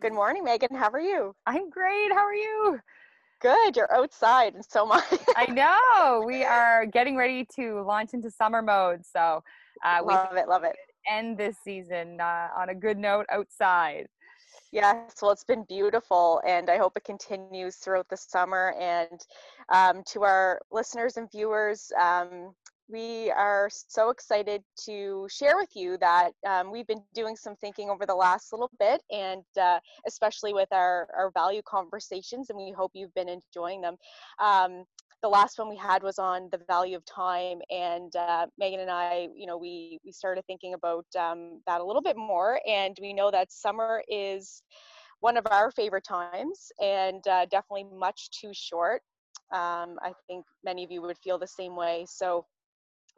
Good morning, Megan. How are you? I'm great. How are you? Good. You're outside, and so am I. I know. We are getting ready to launch into summer mode. So uh, we love it. Love it. End this season uh, on a good note outside. Yes, well, it's been beautiful, and I hope it continues throughout the summer. And um, to our listeners and viewers, um, we are so excited to share with you that um, we've been doing some thinking over the last little bit and uh, especially with our, our value conversations and we hope you've been enjoying them. Um, the last one we had was on the value of time and uh, megan and i you know we we started thinking about um, that a little bit more and we know that summer is one of our favorite times and uh, definitely much too short. Um, i think many of you would feel the same way so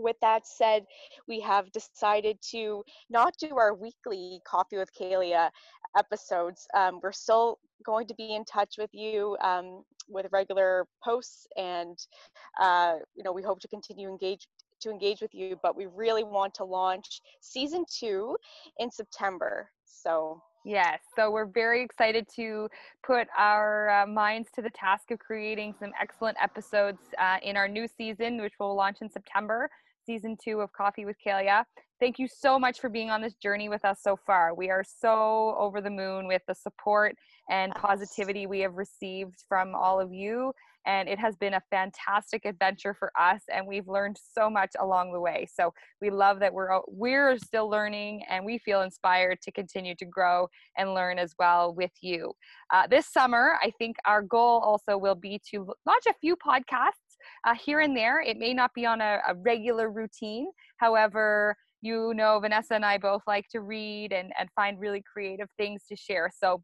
with that said, we have decided to not do our weekly Coffee with Kalea episodes. Um, we're still going to be in touch with you um, with regular posts, and uh, you know we hope to continue engage to engage with you. But we really want to launch season two in September. So Yes, so we're very excited to put our uh, minds to the task of creating some excellent episodes uh, in our new season, which will launch in September season two of Coffee with Kalea. Thank you so much for being on this journey with us so far. We are so over the moon with the support and positivity we have received from all of you. And it has been a fantastic adventure for us, and we've learned so much along the way. So we love that we're we're still learning, and we feel inspired to continue to grow and learn as well with you. Uh, this summer, I think our goal also will be to launch a few podcasts uh, here and there. It may not be on a, a, regular routine. However, you know, Vanessa and I both like to read and, and find really creative things to share. So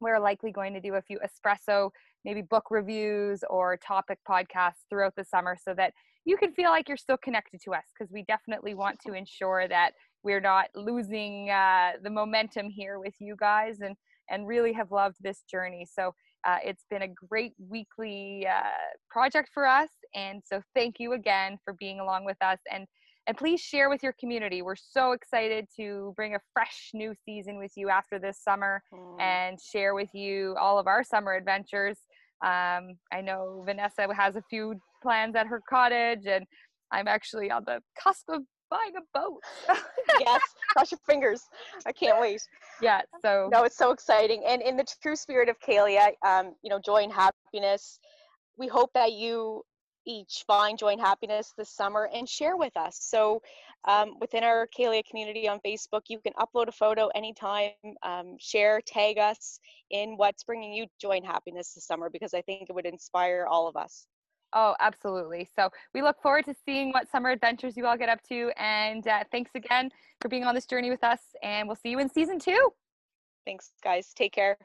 we're likely going to do a few espresso, maybe book reviews or topic podcasts throughout the summer so that you can feel like you're still connected to us because we definitely want to ensure that we're not losing uh, the momentum here with you guys and and really have loved this journey. So uh, it's been a great weekly uh, project for us. And so thank you again for being along with us. And, and please share with your community. We're so excited to bring a fresh new season with you after this summer mm. and share with you all of our summer adventures. Um, I know Vanessa has a few plans at her cottage, and I'm actually on the cusp of buying a boat. yes, cross your fingers. I can't wait. Yeah, so. No, it's so exciting. And in the true spirit of Kalea, um, you know, joy and happiness, we hope that you each find joy and happiness this summer and share with us. So um, within our Kalea community on Facebook, you can upload a photo anytime, um, share, tag us in what's bringing you joy and happiness this summer because I think it would inspire all of us. Oh, absolutely. So we look forward to seeing what summer adventures you all get up to. And uh, thanks again for being on this journey with us. And we'll see you in season two. Thanks, guys. Take care.